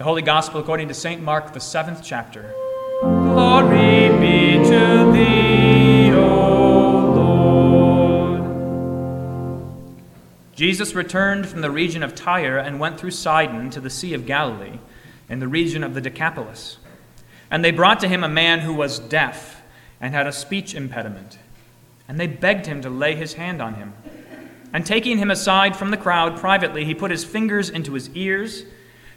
The Holy Gospel according to St. Mark, the seventh chapter. Glory be to thee, O Lord. Jesus returned from the region of Tyre and went through Sidon to the Sea of Galilee, in the region of the Decapolis. And they brought to him a man who was deaf and had a speech impediment. And they begged him to lay his hand on him. And taking him aside from the crowd privately, he put his fingers into his ears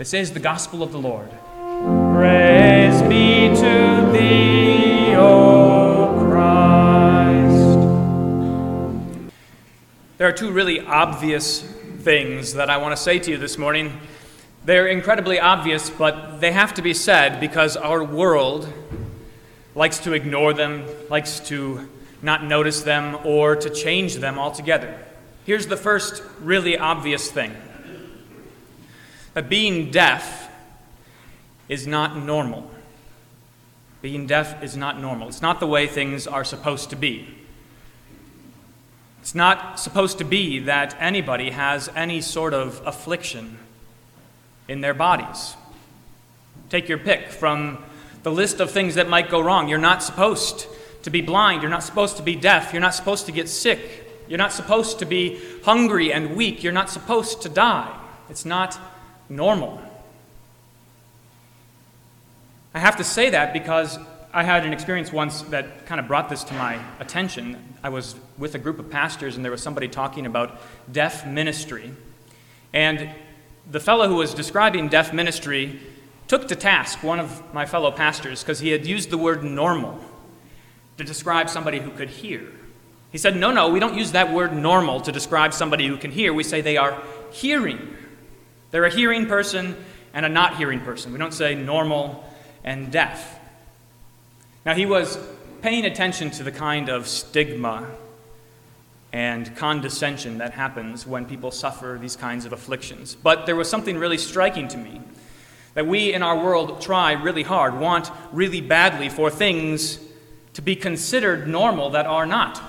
This is the gospel of the Lord. Praise be to thee, O Christ. There are two really obvious things that I want to say to you this morning. They're incredibly obvious, but they have to be said because our world likes to ignore them, likes to not notice them, or to change them altogether. Here's the first really obvious thing being deaf is not normal. Being deaf is not normal. It's not the way things are supposed to be. It's not supposed to be that anybody has any sort of affliction in their bodies. Take your pick from the list of things that might go wrong. You're not supposed to be blind. You're not supposed to be deaf. You're not supposed to get sick. You're not supposed to be hungry and weak. You're not supposed to die. It's not normal. I have to say that because I had an experience once that kind of brought this to my attention. I was with a group of pastors, and there was somebody talking about deaf ministry. And the fellow who was describing deaf ministry took to task one of my fellow pastors because he had used the word normal to describe somebody who could hear. He said, No, no, we don't use that word normal to describe somebody who can hear. We say they are hearing. They're a hearing person and a not hearing person. We don't say normal and deaf. Now, he was paying attention to the kind of stigma and condescension that happens when people suffer these kinds of afflictions. But there was something really striking to me that we in our world try really hard, want really badly for things to be considered normal that are not,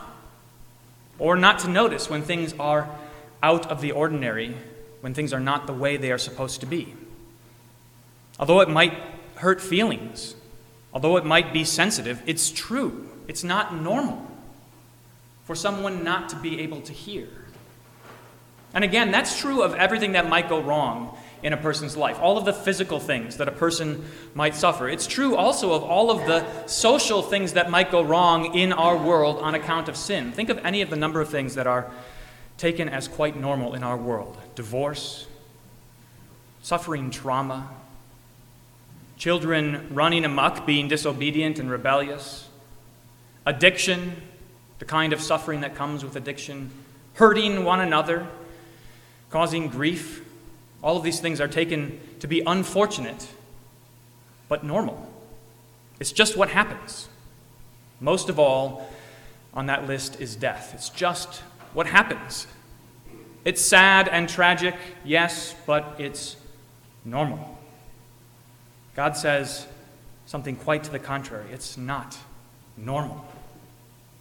or not to notice when things are out of the ordinary when things are not the way they are supposed to be. Although it might hurt feelings, although it might be sensitive, it's true. It's not normal for someone not to be able to hear. And again, that's true of everything that might go wrong in a person's life, all of the physical things that a person might suffer. It's true also of all of the social things that might go wrong in our world on account of sin. Think of any of the number of things that are taken as quite normal in our world divorce, suffering trauma, children running amuck, being disobedient and rebellious, addiction, the kind of suffering that comes with addiction, hurting one another, causing grief. All of these things are taken to be unfortunate, but normal. It's just what happens. Most of all on that list is death. It's just what happens. It's sad and tragic, yes, but it's normal. God says something quite to the contrary. It's not normal.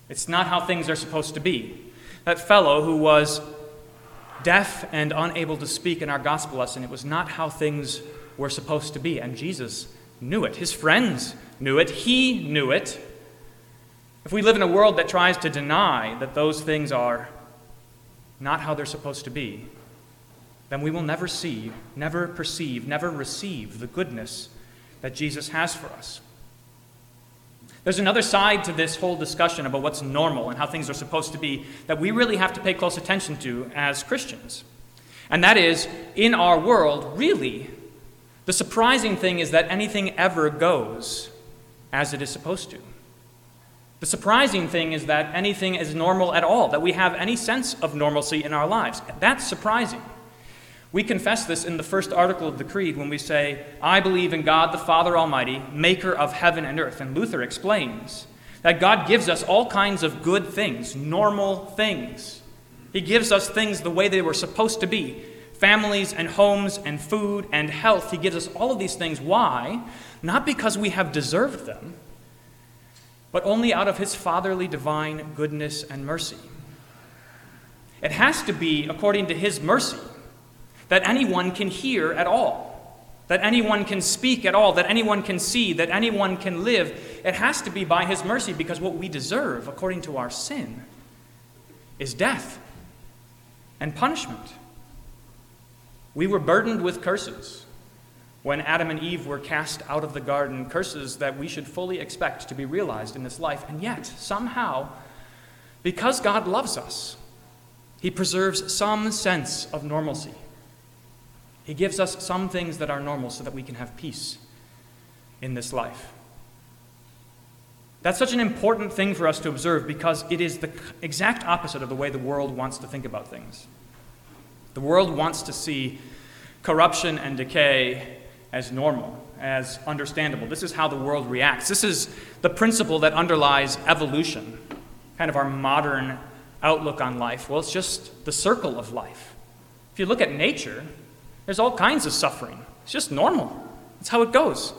It's not how things are supposed to be. That fellow who was deaf and unable to speak in our gospel lesson, it was not how things were supposed to be. And Jesus knew it. His friends knew it. He knew it. If we live in a world that tries to deny that those things are not how they're supposed to be, then we will never see, never perceive, never receive the goodness that Jesus has for us. There's another side to this whole discussion about what's normal and how things are supposed to be that we really have to pay close attention to as Christians. And that is, in our world, really, the surprising thing is that anything ever goes as it is supposed to. The surprising thing is that anything is normal at all, that we have any sense of normalcy in our lives. That's surprising. We confess this in the first article of the Creed when we say, I believe in God the Father Almighty, maker of heaven and earth. And Luther explains that God gives us all kinds of good things, normal things. He gives us things the way they were supposed to be families and homes and food and health. He gives us all of these things. Why? Not because we have deserved them, but only out of His fatherly divine goodness and mercy. It has to be according to His mercy that anyone can hear at all, that anyone can speak at all, that anyone can see, that anyone can live. It has to be by His mercy because what we deserve, according to our sin, is death and punishment. We were burdened with curses when Adam and Eve were cast out of the garden, curses that we should fully expect to be realized in this life. And yet, somehow, because God loves us, He preserves some sense of normalcy. He gives us some things that are normal so that we can have peace in this life. That's such an important thing for us to observe because it is the exact opposite of the way the world wants to think about things. The world wants to see corruption and decay as normal, as understandable. This is how the world reacts. This is the principle that underlies evolution, kind of our modern outlook on life. Well, it's just the circle of life. If you look at nature, there's all kinds of suffering. It's just normal. It's how it goes.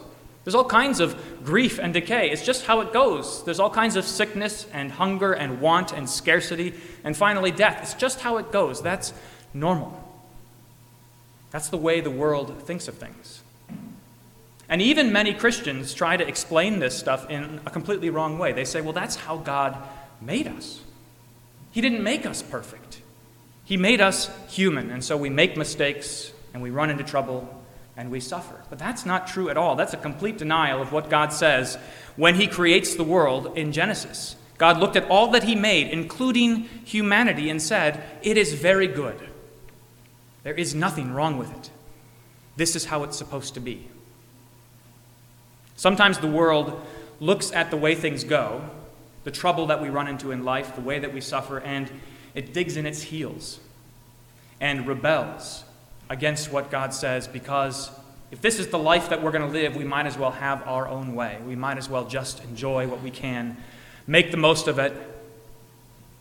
There's all kinds of grief and decay. It's just how it goes. There's all kinds of sickness and hunger and want and scarcity and finally death. It's just how it goes. That's normal. That's the way the world thinks of things. And even many Christians try to explain this stuff in a completely wrong way. They say, well, that's how God made us. He didn't make us perfect, He made us human. And so we make mistakes, and we run into trouble and we suffer. But that's not true at all. That's a complete denial of what God says when He creates the world in Genesis. God looked at all that He made, including humanity, and said, It is very good. There is nothing wrong with it. This is how it's supposed to be. Sometimes the world looks at the way things go, the trouble that we run into in life, the way that we suffer, and it digs in its heels and rebels against what God says because if this is the life that we're going to live, we might as well have our own way. We might as well just enjoy what we can, make the most of it,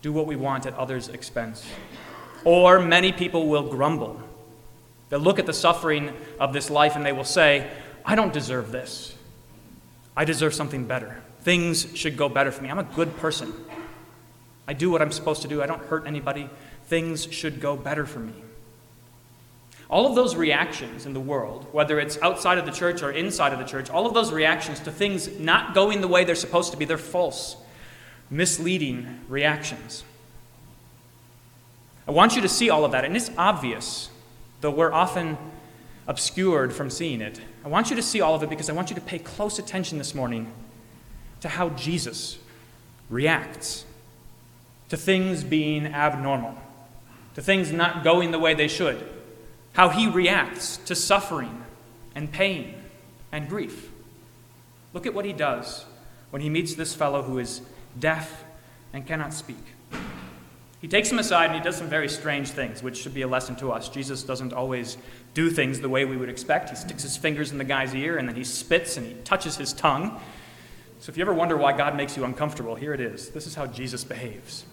do what we want at others' expense. Or many people will grumble. They'll look at the suffering of this life and they will say, I don't deserve this. I deserve something better. Things should go better for me. I'm a good person. I do what I'm supposed to do. I don't hurt anybody. Things should go better for me. All of those reactions in the world, whether it's outside of the church or inside of the church, all of those reactions to things not going the way they're supposed to be, they're false, misleading reactions. I want you to see all of that, and it's obvious, though we're often obscured from seeing it. I want you to see all of it because I want you to pay close attention this morning to how Jesus reacts to things being abnormal, to things not going the way they should how he reacts to suffering and pain and grief. Look at what he does when he meets this fellow who is deaf and cannot speak. He takes him aside and he does some very strange things, which should be a lesson to us. Jesus doesn't always do things the way we would expect. He sticks his fingers in the guy's ear and then he spits and he touches his tongue. So if you ever wonder why God makes you uncomfortable, here it is. This is how Jesus behaves.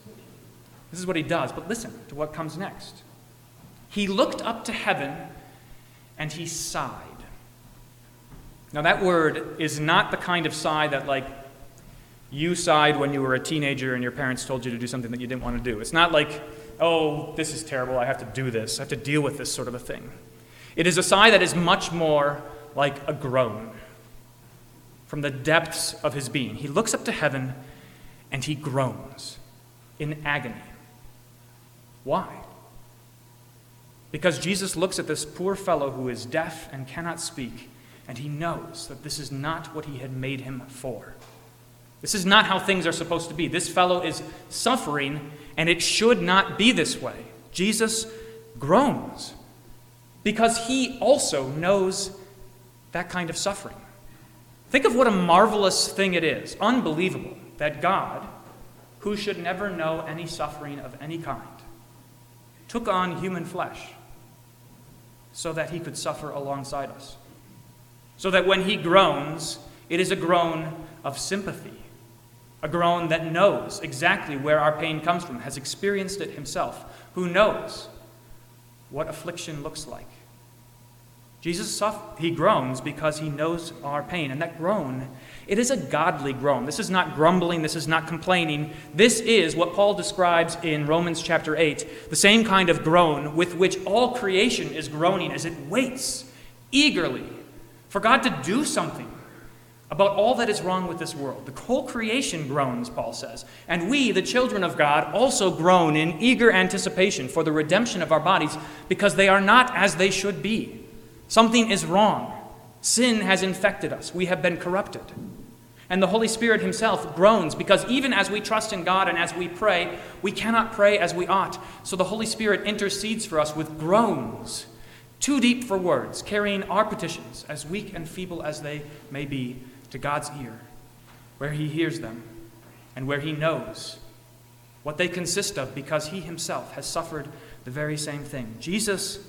This is what he does. But listen to what comes next. He looked up to heaven and he sighed. Now, that word is not the kind of sigh that, like, you sighed when you were a teenager and your parents told you to do something that you didn't want to do. It's not like, oh, this is terrible, I have to do this, I have to deal with this sort of a thing. It is a sigh that is much more like a groan from the depths of his being. He looks up to heaven and he groans in agony. Why? Because Jesus looks at this poor fellow who is deaf and cannot speak, and he knows that this is not what he had made him for. This is not how things are supposed to be. This fellow is suffering, and it should not be this way. Jesus groans because he also knows that kind of suffering. Think of what a marvelous thing it is, unbelievable, that God, who should never know any suffering of any kind, took on human flesh so that he could suffer alongside us. So that when he groans, it is a groan of sympathy, a groan that knows exactly where our pain comes from, has experienced it himself, who knows what affliction looks like. Jesus, he groans because he knows our pain. And that groan, it is a godly groan. This is not grumbling, this is not complaining. This is what Paul describes in Romans chapter 8 the same kind of groan with which all creation is groaning as it waits eagerly for God to do something about all that is wrong with this world. The whole creation groans, Paul says. And we, the children of God, also groan in eager anticipation for the redemption of our bodies because they are not as they should be. Something is wrong. Sin has infected us. We have been corrupted. And the Holy Spirit Himself groans because even as we trust in God and as we pray, we cannot pray as we ought. So the Holy Spirit intercedes for us with groans, too deep for words, carrying our petitions, as weak and feeble as they may be, to God's ear, where He hears them and where He knows what they consist of because He Himself has suffered the very same thing. Jesus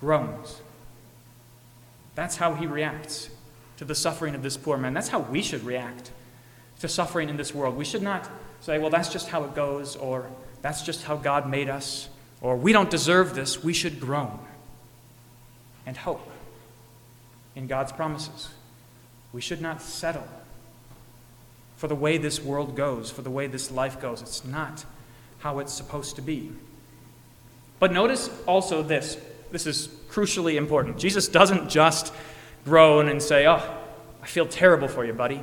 groans. That's how he reacts to the suffering of this poor man. That's how we should react to suffering in this world. We should not say, well, that's just how it goes, or that's just how God made us, or we don't deserve this. We should groan and hope in God's promises. We should not settle for the way this world goes, for the way this life goes. It's not how it's supposed to be. But notice also this this is crucially important. Jesus doesn't just groan and say, Oh, I feel terrible for you, buddy.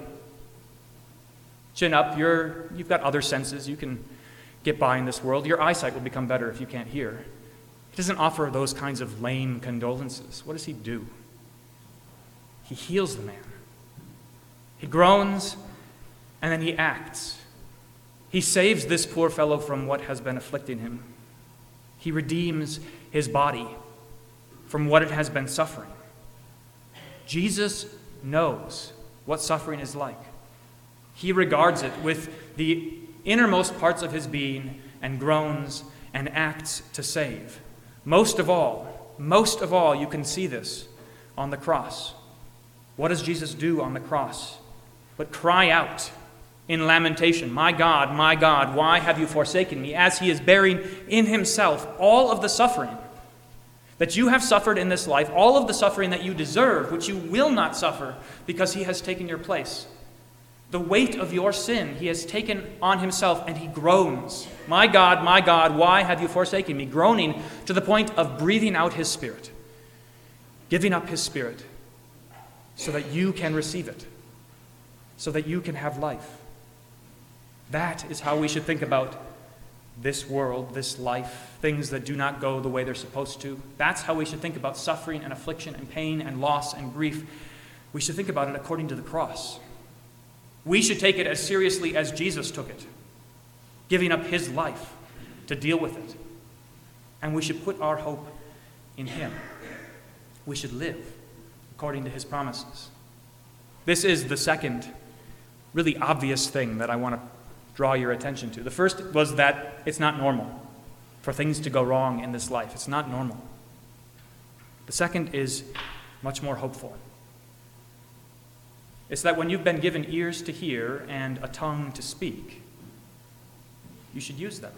Chin up, you're, you've got other senses. You can get by in this world. Your eyesight will become better if you can't hear. He doesn't offer those kinds of lame condolences. What does he do? He heals the man. He groans and then he acts. He saves this poor fellow from what has been afflicting him. He redeems his body from what it has been suffering. Jesus knows what suffering is like. He regards it with the innermost parts of his being and groans and acts to save. Most of all, most of all, you can see this on the cross. What does Jesus do on the cross? But cry out in lamentation, My God, my God, why have you forsaken me? As he is bearing in himself all of the suffering that you have suffered in this life, all of the suffering that you deserve, which you will not suffer because he has taken your place. The weight of your sin he has taken on himself, and he groans, My God, my God, why have you forsaken me? Groaning to the point of breathing out his spirit, giving up his spirit, so that you can receive it, so that you can have life. That is how we should think about this world, this life, things that do not go the way they're supposed to. That's how we should think about suffering and affliction and pain and loss and grief. We should think about it according to the cross. We should take it as seriously as Jesus took it, giving up his life to deal with it. And we should put our hope in him. We should live according to his promises. This is the second really obvious thing that I want to draw your attention to. The first was that it's not normal for things to go wrong in this life. It's not normal. The second is much more hopeful. It's that when you've been given ears to hear and a tongue to speak, you should use them.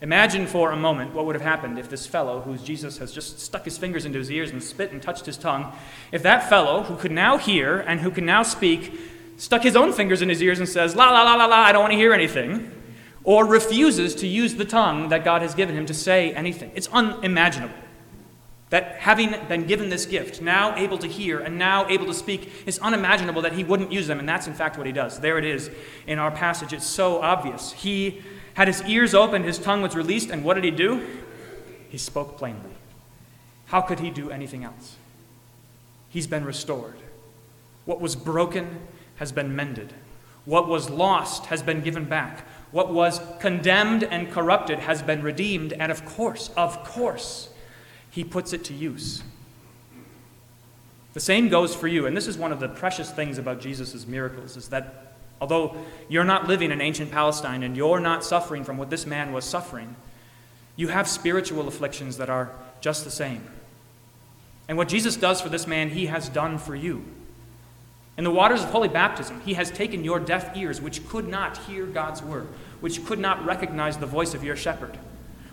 Imagine for a moment what would have happened if this fellow, who Jesus has just stuck his fingers into his ears and spit and touched his tongue, if that fellow, who could now hear and who can now speak, stuck his own fingers in his ears and says, La, la, la, la, la, I don't want to hear anything, or refuses to use the tongue that God has given him to say anything. It's unimaginable that having been given this gift, now able to hear and now able to speak, it's unimaginable that he wouldn't use them, and that's in fact what he does. There it is in our passage. It's so obvious. He had his ears opened, his tongue was released, and what did he do? He spoke plainly. How could he do anything else? He's been restored. What was broken has been mended. What was lost has been given back. What was condemned and corrupted has been redeemed. And of course, of course, he puts it to use. The same goes for you. And this is one of the precious things about Jesus' miracles is that although you're not living in ancient Palestine and you're not suffering from what this man was suffering, you have spiritual afflictions that are just the same. And what Jesus does for this man, he has done for you. In the waters of holy baptism, he has taken your deaf ears, which could not hear God's word, which could not recognize the voice of your shepherd,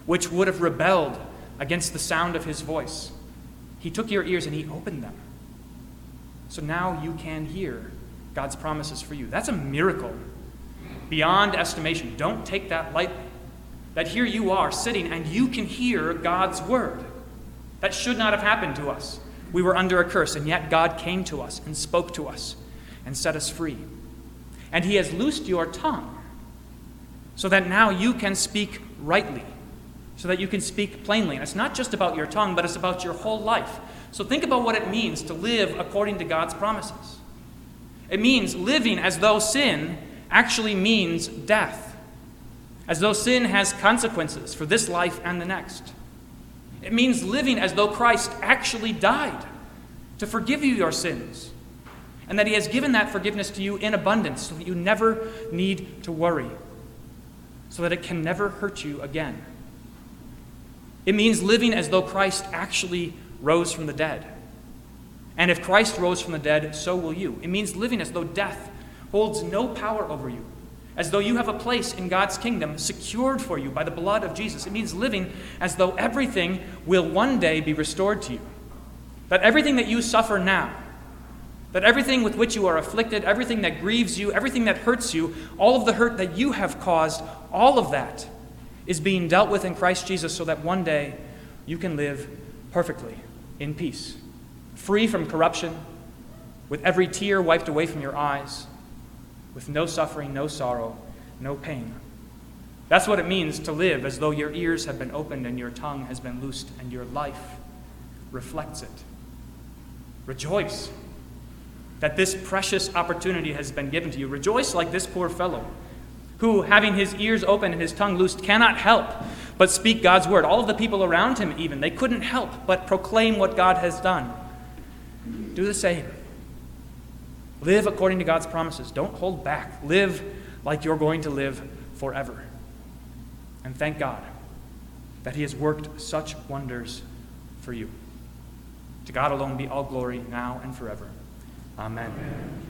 which would have rebelled against the sound of his voice. He took your ears and he opened them. So now you can hear God's promises for you. That's a miracle beyond estimation. Don't take that lightly. That here you are sitting and you can hear God's word. That should not have happened to us. We were under a curse, and yet God came to us and spoke to us and set us free. And He has loosed your tongue so that now you can speak rightly, so that you can speak plainly. And it's not just about your tongue, but it's about your whole life. So think about what it means to live according to God's promises. It means living as though sin actually means death, as though sin has consequences for this life and the next. It means living as though Christ actually died to forgive you your sins, and that He has given that forgiveness to you in abundance so that you never need to worry, so that it can never hurt you again. It means living as though Christ actually rose from the dead. And if Christ rose from the dead, so will you. It means living as though death holds no power over you as though you have a place in God's kingdom secured for you by the blood of Jesus. It means living as though everything will one day be restored to you. That everything that you suffer now, that everything with which you are afflicted, everything that grieves you, everything that hurts you, all of the hurt that you have caused, all of that is being dealt with in Christ Jesus so that one day you can live perfectly in peace, free from corruption, with every tear wiped away from your eyes with no suffering, no sorrow, no pain. That's what it means to live as though your ears have been opened and your tongue has been loosed and your life reflects it. Rejoice that this precious opportunity has been given to you. Rejoice like this poor fellow who, having his ears open and his tongue loosed, cannot help but speak God's word. All of the people around him, even, they couldn't help but proclaim what God has done. Do the same. Live according to God's promises. Don't hold back. Live like you're going to live forever. And thank God that He has worked such wonders for you. To God alone be all glory now and forever. Amen. Amen.